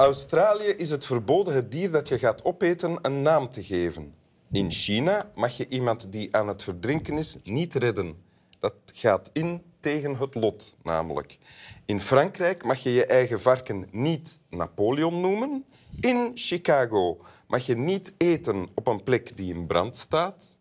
Australië is het verboden het dier dat je gaat opeten een naam te geven. In China mag je iemand die aan het verdrinken is niet redden. Dat gaat in tegen het lot, namelijk. In Frankrijk mag je je eigen varken niet Napoleon noemen. In Chicago mag je niet eten op een plek die in brand staat.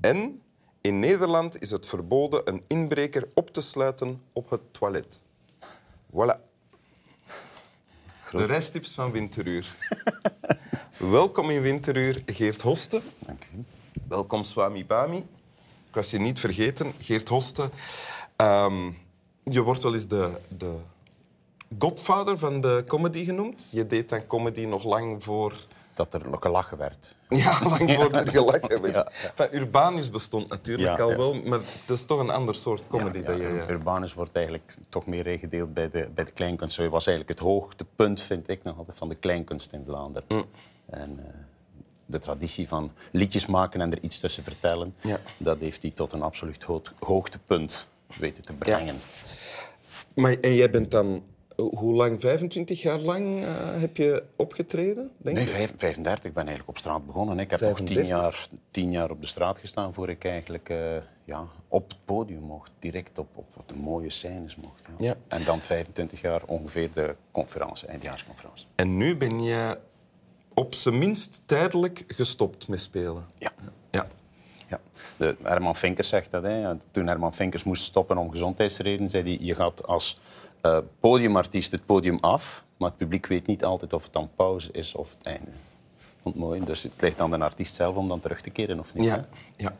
En in Nederland is het verboden een inbreker op te sluiten op het toilet. Voilà. De reistips van Winteruur. Welkom in Winteruur, Geert Hoste. Dank u. Welkom Swami Bami. Ik was je niet vergeten, Geert Hoste. Ehm, je wordt wel eens de, de godvader van de comedy genoemd. Je deed dan comedy nog lang voor... Dat er gelachen werd. Ja, lang voor er gelachen werd. Enfin, Urbanus bestond natuurlijk Ja, al ja. wel, maar het is toch een ander soort comedy. Ja, dat je, ja, Urbanus wordt eigenlijk toch meer ingedeeld bij de, bij de kleinkunst. Zo was eigenlijk het hoogtepunt, vind ik nog altijd, van de kleinkunst in Vlaanderen. Mm. En eh, de traditie van liedjes maken en er iets tussen vertellen, Ja. dat heeft hij tot een absoluut hoog- hoogtepunt weten te brengen. Maar, en jij bent dan... Hoe lang? 25 jaar lang eh, heb je opgetreden, denk Nee, vijf- 35. Ik ben eigenlijk op straat begonnen. Ik heb nog tien 35? jaar, tien jaar op de straat gestaan voor ik eigenlijk eh, ja, op het podium mocht. Direct op, op, op de mooie scènes mocht. Ja. Ja. En dan 25 jaar ongeveer de conferentie, eindjaarsconferentie. En nu ben je op zijn minst tijdelijk gestopt met spelen. Ja. Ja. Ja. De, Herman Vinkers zegt dat. Hè. Toen Herman Vinkers moest stoppen om gezondheidsredenen, zei hij, je gaat als eh, podiumartiest het podium af, maar het publiek weet niet altijd of het dan pauze is of het einde. Vond mooi. Dus het ligt aan de artiest zelf om dan terug te keren of niet. Ja. ja.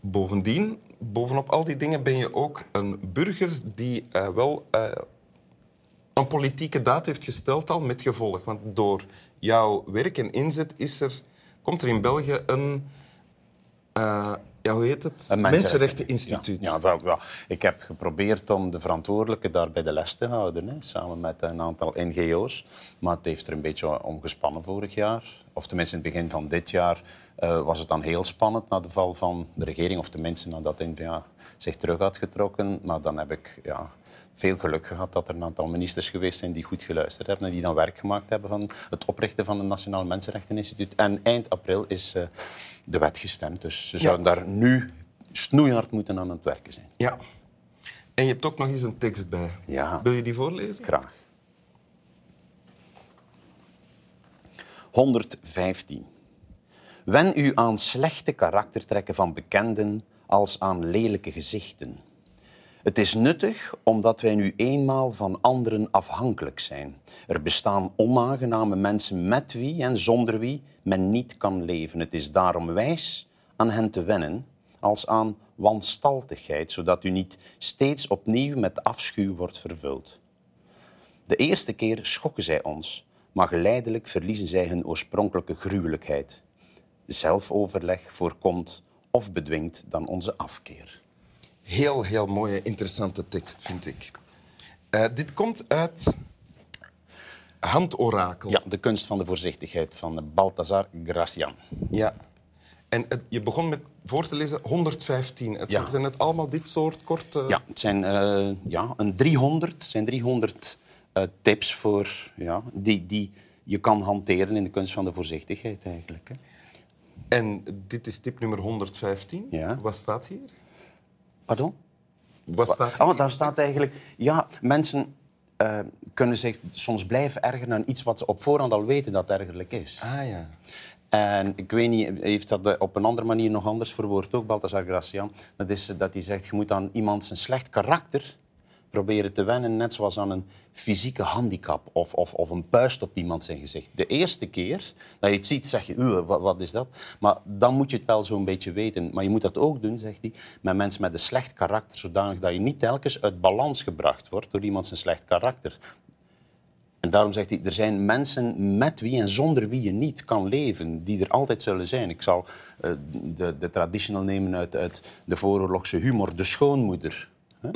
Bovendien, bovenop al die dingen ben je ook een burger die eh, wel eh, een politieke daad heeft gesteld al met gevolg. Want door jouw werk en inzet is er, komt er in België een... ja, hoe heet het? Een Mensenrechteninstituut. Ja, ja, wel, wel. Ik heb geprobeerd om de verantwoordelijke daar bij de les te houden, hè, samen met een aantal NGO's. Maar het heeft er een beetje om gespannen vorig jaar. Of tenminste, in het begin van dit jaar eh, was het dan heel spannend na de val van de regering. Of tenminste, nadat de N-VA zich terug had getrokken. Maar dan heb ik ja, veel geluk gehad dat er een aantal ministers geweest zijn die goed geluisterd hebben en die dan werk gemaakt hebben van het oprichten van een Nationaal Mensenrechteninstituut. En eind april is eh, de wet gestemd. Dus ze zouden daar nu snoeihard moeten aan het werken zijn. Ja. En je hebt ook nog eens een tekst bij. Ja. Wil je die voorlezen? Graag. 115. Wen u aan slechte karaktertrekken van bekenden als aan lelijke gezichten. Het is nuttig omdat wij nu eenmaal van anderen afhankelijk zijn. Er bestaan onaangename mensen met wie en zonder wie men niet kan leven. Het is daarom wijs aan hen te wennen als aan wanstaltigheid, zodat u niet steeds opnieuw met afschuw wordt vervuld. De eerste keer schokken zij ons, maar geleidelijk verliezen zij hun oorspronkelijke gruwelijkheid. Zelfoverleg voorkomt of bedwingt dan onze afkeer. Heel, heel mooie, interessante tekst, vind ik. Eh, dit komt uit Handorakel. Ja, de kunst van de voorzichtigheid van Balthazar Gracian. Ja. En het- je begon met voor te lezen 115. Het Ja. Zijn het allemaal dit soort korte... Ja, het zijn eh, ja, een 300, het zijn 300 eh, tips voor, ja, die, die je kan hanteren in de kunst van de voorzichtigheid eigenlijk. Hè. En dit is tip nummer 115. Ja. Wat staat hier? Pardon? Wat staat hier? Oh, daar staat eigenlijk... Ja, mensen eh, kunnen zich soms blijven ergeren aan iets wat ze op voorhand al weten dat ergerlijk is. Ah ja. En ik weet niet, heeft dat op een andere manier nog anders verwoord ook, Balthazar Gracian. Dat is dat hij zegt, je moet aan iemand zijn slecht karakter proberen te wennen, net zoals aan een fysieke handicap of, of, of een puist op iemand zijn gezicht. De eerste keer dat je het ziet, zeg je, "Ugh, wat, wat is dat? Maar dan moet je het wel zo'n beetje weten. Maar je moet dat ook doen, zegt hij, met mensen met een slecht karakter, zodanig dat je niet telkens uit balans gebracht wordt door iemand zijn slecht karakter. En daarom zegt hij, er zijn mensen met wie en zonder wie je niet kan leven, die er altijd zullen zijn. Ik zal eh, de, de traditional nemen uit, uit de vooroorlogse humor, de schoonmoeder. Hè?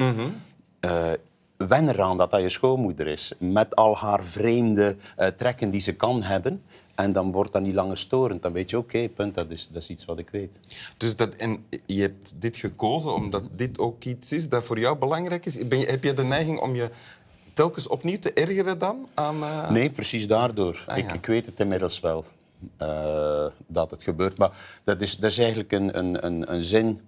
Eh, wen eraan dat dat je schoonmoeder is, met al haar vreemde eh, trekken die ze kan hebben. En dan wordt dat niet langer storend. Dan weet je, oké, punt, dat is, dat is iets wat ik weet. Dus dat, en je hebt dit gekozen omdat dit ook iets is dat voor jou belangrijk is. Ben je, heb je de neiging om je telkens opnieuw te ergeren dan aan... eh, Nee, precies daardoor. Ah, ik, ja. ik weet het inmiddels wel dat het gebeurt. Maar dat is, dat is eigenlijk een, een, een, een zin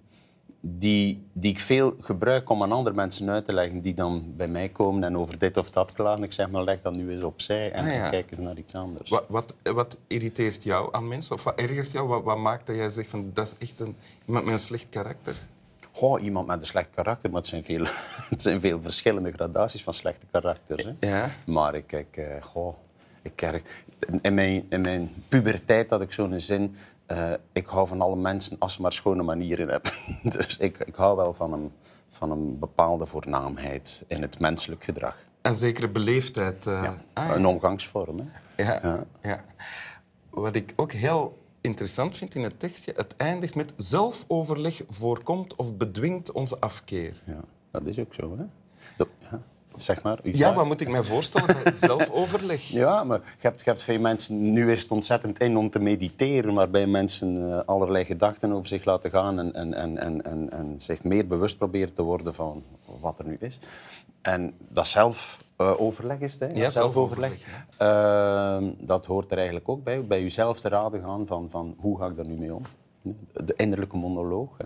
die, die ik veel gebruik om aan andere mensen uit te leggen die dan bij mij komen en over dit of dat klagen. Ik zeg maar, leg dat nu eens opzij en Ah, ja. kijk eens naar iets anders. Wat, wat, wat irriteert jou aan mensen? Of wat ergert jou? Wat, wat maakt dat jij zegt van dat is echt een, iemand met een slecht karakter? Goh, iemand met een slecht karakter, maar het zijn veel, het zijn veel verschillende gradaties van slechte karakters. Hè. Ja. Maar ik, ik, eh, goh, ik in, mijn, in mijn puberteit had ik zo'n zin. Eh, ik hou van alle mensen als ze maar schone manieren hebben. dus ik, ik hou wel van een, van een bepaalde voornaamheid in het menselijk gedrag. Een zekere beleefdheid. eh. Ja. Ah, ja. Een omgangsvorm. Hè. Ja, Ja. ja. Wat ik ook heel interessant vind in het tekstje, het eindigt met zelfoverleg voorkomt of bedwingt onze afkeer. Ja, dat is ook zo. Hè. Dat- ja. Zeg maar. Ja, wat moet ik mij voorstellen zelfoverleg? Ja, maar je hebt, je hebt veel mensen... Nu is het ontzettend in om te mediteren, waarbij mensen eh, allerlei gedachten over zich laten gaan en, en, en, en, en, en zich meer bewust proberen te worden van wat er nu is. En dat zelfoverleg is het, hè? Ja, Dat zelfoverleg, Ehm, dat hoort er eigenlijk ook bij. Bij jezelf te raden gaan van, van hoe ga ik daar nu mee om? De innerlijke monoloog.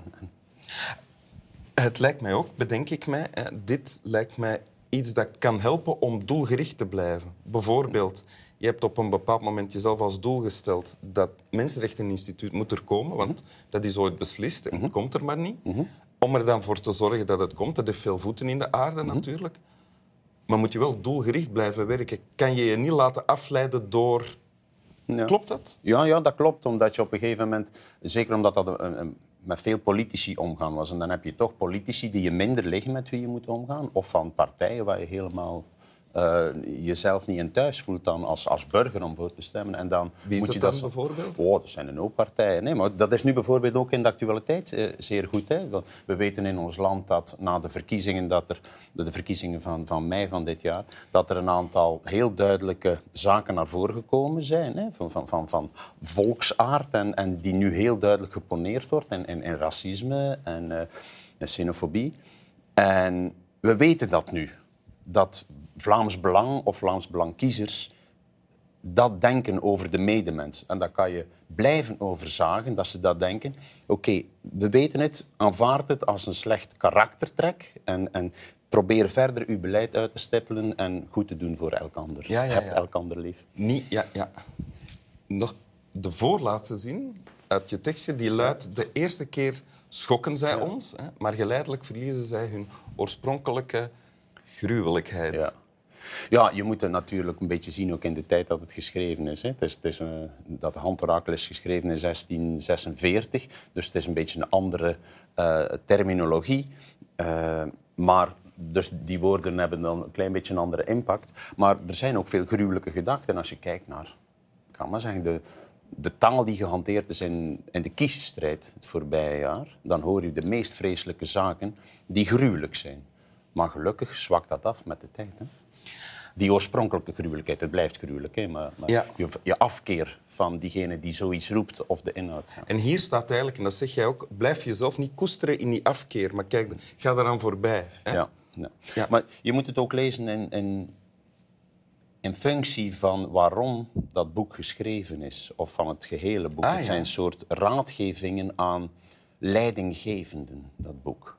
Het lijkt mij ook, bedenk ik mij, eh, dit lijkt mij iets dat kan helpen om doelgericht te blijven. Bijvoorbeeld, je hebt op een bepaald moment jezelf als doel gesteld dat Mensenrechteninstituut moet er komen, want dat is ooit beslist en het komt er maar niet. Om er dan voor te zorgen dat het komt, dat heeft veel voeten in de aarde natuurlijk. Maar moet je wel doelgericht blijven werken. Kan je je niet laten afleiden door... Ja. Klopt dat? Ja, ja, dat klopt. Omdat je op een gegeven moment, zeker omdat dat een, een- met veel politici omgaan was, en dan heb je toch politici die je minder liggen met wie je moet omgaan, of van partijen waar je helemaal eh, jezelf niet in thuis voelt dan als, als burger om voor te stemmen. En dan Wie is moet dat je dan dat zo- bijvoorbeeld? Oh, dat zijn een hoop partijen. Nee, maar dat is nu bijvoorbeeld ook in de actualiteit eh, zeer goed. Hè? Want We weten in ons land dat na de verkiezingen, dat er, de verkiezingen van, van mei van dit jaar, dat er een aantal heel duidelijke zaken naar voren gekomen zijn. Hè? Van, van, van, van volksaard en, en die nu heel duidelijk geponeerd wordt in, in, in racisme en, eh, en xenofobie. En we weten dat nu. Dat Vlaams Belang of Vlaams Belang kiezers dat denken over de medemens. En daar kan je blijven over zagen, dat ze dat denken. Oké, we weten het, aanvaard het als een slecht karaktertrek en, en probeer verder uw beleid uit te stippelen en goed te doen voor elk ander. Ja, ja, Heb ja. elk ander lief. Niet, ja, ja. Nog de voorlaatste zin uit je tekstje, die luidt... De eerste keer schokken zij ons, hè, maar geleidelijk verliezen zij hun oorspronkelijke gruwelijkheid. Ja. Ja, je moet het natuurlijk een beetje zien ook in de tijd dat het geschreven is. Hè. Het is, het is eh, dat Hantorakel is geschreven in 1646, dus het is een beetje een andere eh, terminologie. Eh, maar dus die woorden hebben dan een klein beetje een andere impact. Maar er zijn ook veel gruwelijke gedachten als je kijkt naar, kan maar zeggen, de, de taal die gehanteerd is in, in de kiesstrijd het voorbije jaar. Dan hoor je de meest vreselijke zaken die gruwelijk zijn. Maar gelukkig zwakt dat af met de tijd. Hè? Die oorspronkelijke gruwelijkheid, het blijft gruwelijk, hè? maar, maar Ja. je, je afkeer van diegene die zoiets roept of de inhoud. Ja. En hier staat eigenlijk, en dat zeg jij ook, blijf jezelf niet koesteren in die afkeer, maar kijk, ga eraan voorbij. Hè? Ja, ja. Maar je moet het ook lezen in, in, in functie van waarom dat boek geschreven is, of van het gehele boek. Ah, het zijn een soort raadgevingen aan leidinggevenden, dat boek.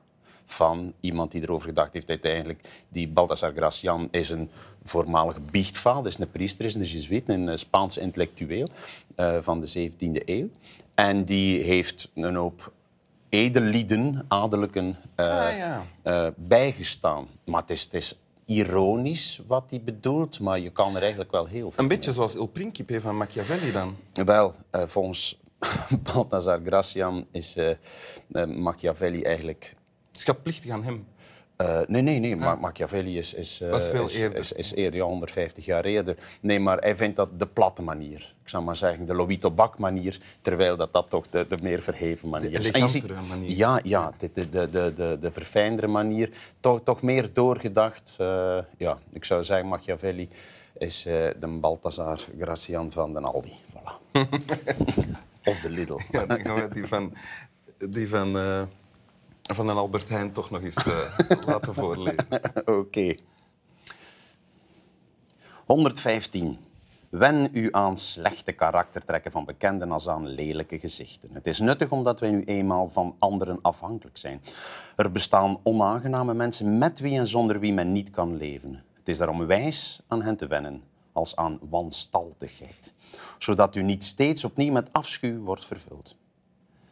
Van iemand die erover gedacht heeft uiteindelijk. Die Baltasar Gracian is een voormalige biechtvader, is een priester, is een jezuïet, een eh, Spaanse intellectueel eh, van de 17e eeuw. En die heeft een hoop edellieden, adellijken, eh, Ah, ja. bijgestaan. Maar het is, het is ironisch wat hij bedoelt, maar je kan er eigenlijk wel heel veel Een beetje zoals Il Principe van Machiavelli dan. Wel, volgens Balthazar Gracian is eh, eh, Eigenlijk... Schatplichtig aan hem. eh, nee, nee, nee. Ma- Machiavelli is, is, eh, veel is, eerder. Is, is eerder, ja, 150 jaar eerder. Nee, maar hij vindt dat de platte manier. Ik zou maar zeggen, de Lobito Bak manier, terwijl dat, dat toch de, de meer verheven manier De is. En je ziet- elegantere manier. Ja, ja de, de, de, de, de, de verfijndere manier. Toch, toch meer doorgedacht. eh, ja, ik zou zeggen, Machiavelli is de Balthazar Gracian van den Aldi. Voilà. of de Lidl. Ja, die van, die van, van een Albert Heijn toch nog eens eh, laten voorlezen. Oké. 115. Wen u aan slechte karaktertrekken van bekenden als aan lelijke gezichten. Het is nuttig omdat wij nu eenmaal van anderen afhankelijk zijn. Er bestaan onaangename mensen met wie en zonder wie men niet kan leven. Het is daarom wijs aan hen te wennen als aan wanstaltigheid, zodat u niet steeds opnieuw met afschuw wordt vervuld.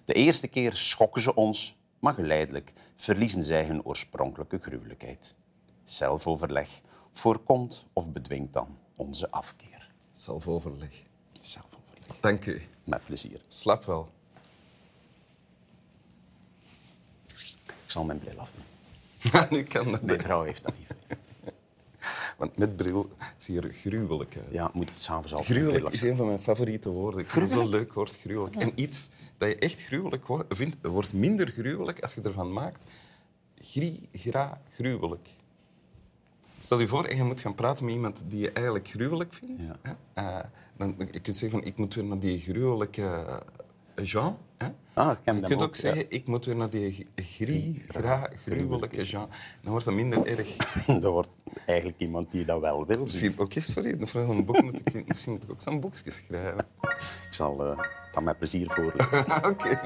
De eerste keer schokken ze ons, maar geleidelijk verliezen zij hun oorspronkelijke gruwelijkheid. Zelfoverleg voorkomt of bedwingt dan onze afkeer. Zelfoverleg. Zelfoverleg. Dank u. Met plezier. Slap wel. Ik zal mijn bril afdoen. nu kan dat. Mijn vrouw heeft dat liever. Want met bril zie je er gruwelijk uit. Ja, moet het s'avonds bril Gruwelijk is een van mijn favoriete woorden. Ik vind het zo leuk woord, gruwelijk. En iets dat je echt gruwelijk vindt, wordt minder gruwelijk als je ervan maakt. Grie, gra, gruwelijk. Stel je voor en je moet gaan praten met iemand die je eigenlijk gruwelijk vindt. Ja. Hè? Eh, dan, je kunt zeggen van, ik moet weer naar die gruwelijke eh, Jean. Hè? Ah, ik ken je kunt ook, ook, ja. zeggen, ik moet weer naar die g- grie, gra, gruwelijke Jean. Dan wordt dat minder erg. Dat wordt eigenlijk iemand die dat wel wil zien. Misschien ook eens voor je. Voor een boek moet ik, misschien moet ik ook zo'n boekje schrijven. Ik zal eh, dat met plezier voorlezen. Oké.